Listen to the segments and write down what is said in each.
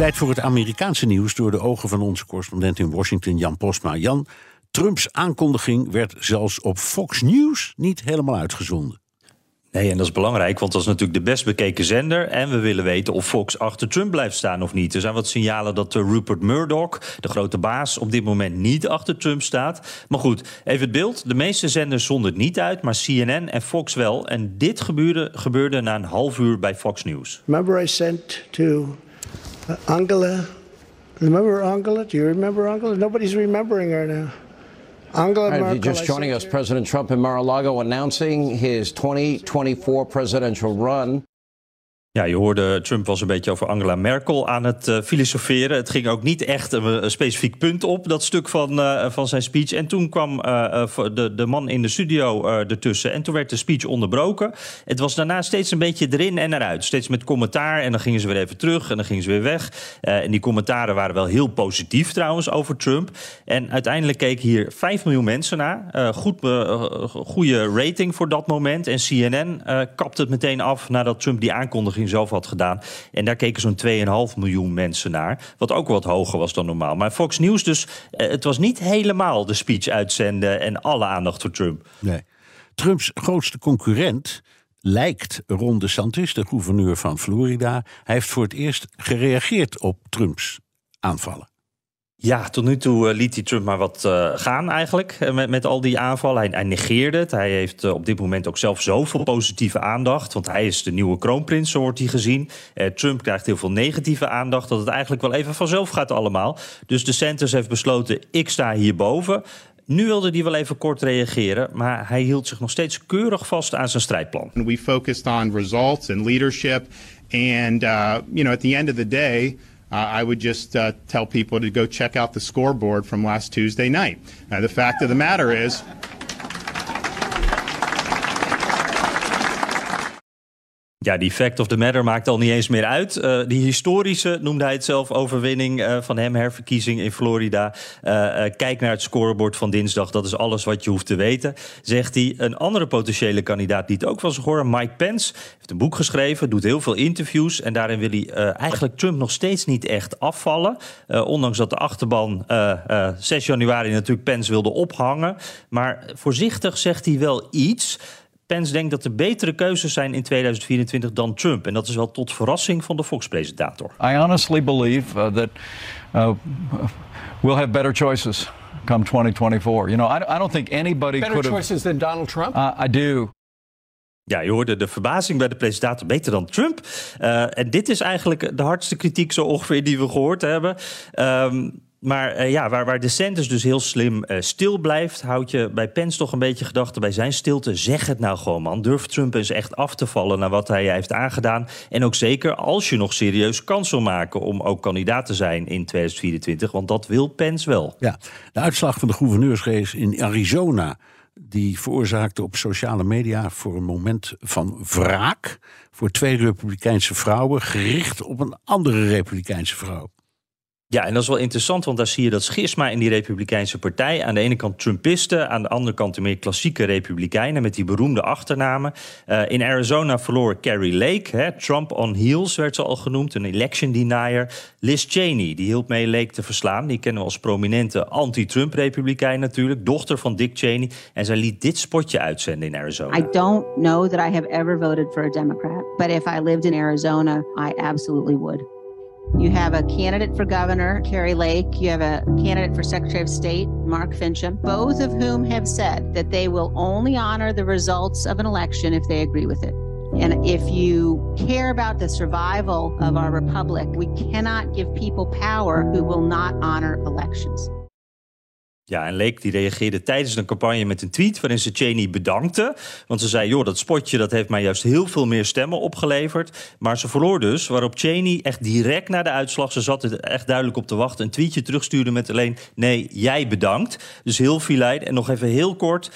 Tijd voor het Amerikaanse nieuws door de ogen van onze correspondent in Washington, Jan Postma. Jan, Trumps aankondiging werd zelfs op Fox News niet helemaal uitgezonden. Nee, en dat is belangrijk, want dat is natuurlijk de best bekeken zender. En we willen weten of Fox achter Trump blijft staan of niet. Er zijn wat signalen dat Rupert Murdoch, de grote baas, op dit moment niet achter Trump staat. Maar goed, even het beeld. De meeste zenders zonden het niet uit, maar CNN en Fox wel. En dit gebeurde, gebeurde na een half uur bij Fox News. Remember I sent to Angela. Remember Angela? Do you remember Angela? Nobody's remembering her now. Angela Right, Merkel. just joining us, President Trump in Mar-a-Lago announcing his 2024 presidential run. Ja, je hoorde Trump was een beetje over Angela Merkel aan het eh, filosoferen. Het ging ook niet echt een, een specifiek punt op, dat stuk van, eh, van zijn speech. En toen kwam eh, eh, de, de man in de studio eh, ertussen en toen werd de speech onderbroken. Het was daarna steeds een beetje erin en eruit. Steeds met commentaar en dan gingen ze weer even terug en dan gingen ze weer weg. Eh, en die commentaren waren wel heel positief trouwens over Trump. En uiteindelijk keken hier 5 miljoen mensen naar. Eh, goed, eh, goede rating voor dat moment. En CNN eh kapte het meteen af nadat Trump die aankondiging zelf had gedaan. En daar keken zo'n 2,5 miljoen mensen naar. Wat ook wat hoger was dan normaal. Maar Fox News dus, eh, het was niet helemaal de speech uitzenden en alle aandacht voor Trump. Nee. Trumps grootste concurrent lijkt Ron DeSantis, de gouverneur van Florida. Hij heeft voor het eerst gereageerd op Trumps aanvallen. Ja, tot nu toe eh, liet hij Trump maar wat eh, gaan eigenlijk eh, met, met al die aanvallen. Hij, negeerde het. Hij heeft op dit moment ook zelf zoveel positieve aandacht. Want hij is de nieuwe kroonprins, zo wordt hij gezien. Trump krijgt heel veel negatieve aandacht. Dat het eigenlijk wel even vanzelf gaat allemaal. Dus de Sanders heeft besloten, ik sta hierboven. Nu wilde hij wel even kort reageren. Maar hij hield zich nog steeds keurig vast aan zijn strijdplan. We focused on results and leadership. And, uh, you know, at the end of the day, uh, I would just uh, tell people to go check out the scoreboard from last Tuesday night. The fact of the matter is, Ja, die fact of the matter maakt al niet eens meer uit. Eh, die historische, noemde hij het zelf, overwinning eh, van hem, herverkiezing in Florida. Eh, kijk naar het scorebord van dinsdag, dat is alles wat je hoeft te weten. Zegt hij. Een andere potentiële kandidaat die het ook was horen, Mike Pence, heeft een boek geschreven, doet heel veel interviews. En daarin wil hij eigenlijk Trump nog steeds niet echt afvallen. Ondanks dat de achterban eh, eh, 6 januari natuurlijk Pence wilde ophangen. Maar voorzichtig zegt hij wel iets. Pence denkt dat er betere keuzes zijn in 2024 dan Trump. En dat is wel tot verrassing van de Fox-presentator. I honestly believe uh, that uh, we'll have better choices come 2024. You know, I, I don't think anybody Better could have. choices than Donald Trump? Uh, I do. Ja, je hoorde de verbazing bij de presentator beter dan Trump. Eh, en dit is eigenlijk de hardste kritiek zo ongeveer die we gehoord hebben. Ehm, maar eh, ja, waar, waar DeSantis dus heel slim eh, stil blijft... houd je bij Pence toch een beetje gedachten bij zijn stilte. Zeg het nou gewoon, man. Durf Trump eens echt af te vallen naar wat hij heeft aangedaan. En ook zeker als je nog serieus kans wil maken... om ook kandidaat te zijn in 2024. Want dat wil Pence wel. Ja, de uitslag van de gouverneursrace in Arizona. Die veroorzaakte op sociale media voor een moment van wraak. voor twee Republikeinse vrouwen. gericht op een andere Republikeinse vrouw. Ja, en dat is wel interessant, want daar zie je dat schisma in die Republikeinse partij. Aan de ene kant Trumpisten, aan de andere kant de meer klassieke Republikeinen met die beroemde achternamen. Uh, in Arizona verloor Carrie Lake, hè, Trump on heels werd ze al genoemd, een election denier. Liz Cheney, die hielp mee Lake te verslaan. Die kennen we als prominente anti-Trump-Republikein natuurlijk, dochter van Dick Cheney. En zij liet dit spotje uitzenden in Arizona. I don't know that I have ever voted for a Democrat, but if I lived in Arizona, I absolutely would. You have a candidate for governor, Carrie Lake. You have a candidate for Secretary of State, Mark Fincham, both of whom have said that they will only honor the results of an election if they agree with it. And if you care about the survival of our republic, we cannot give people power who will not honor elections. Ja, en Leek die reageerde tijdens de campagne met een tweet waarin ze Cheney bedankte. Want ze zei, joh, dat spotje dat heeft mij juist heel veel meer stemmen opgeleverd. Maar ze verloor dus, waarop Cheney echt direct na de uitslag... ze zat er echt duidelijk op te wachten, een tweetje terugstuurde met alleen... nee, jij bedankt. Dus heel filijn. En nog even heel kort, uh,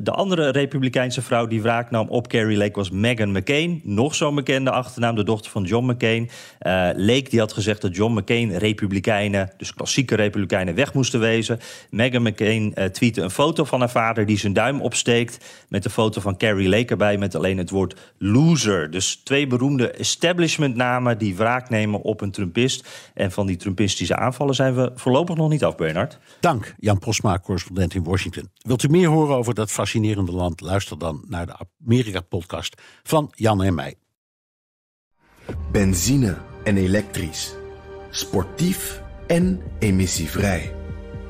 de andere republikeinse vrouw die wraak nam op Carrie Lake... was Meghan McCain, nog zo'n bekende achternaam, de dochter van John McCain. Uh, die had gezegd dat John McCain republikeinen, dus klassieke republikeinen, weg moesten wezen... Meghan McCain uh, tweette een foto van haar vader die zijn duim opsteekt. Met de foto van Carrie Lake erbij met alleen het woord loser. Dus twee beroemde establishmentnamen die wraak nemen op een Trumpist. En van die Trumpistische aanvallen zijn we voorlopig nog niet af, Bernard. Dank, Jan Posma, correspondent in Washington. Wilt u meer horen over dat fascinerende land? Luister dan naar de Amerika-podcast van Jan en mij. Benzine en elektrisch. Sportief en emissievrij.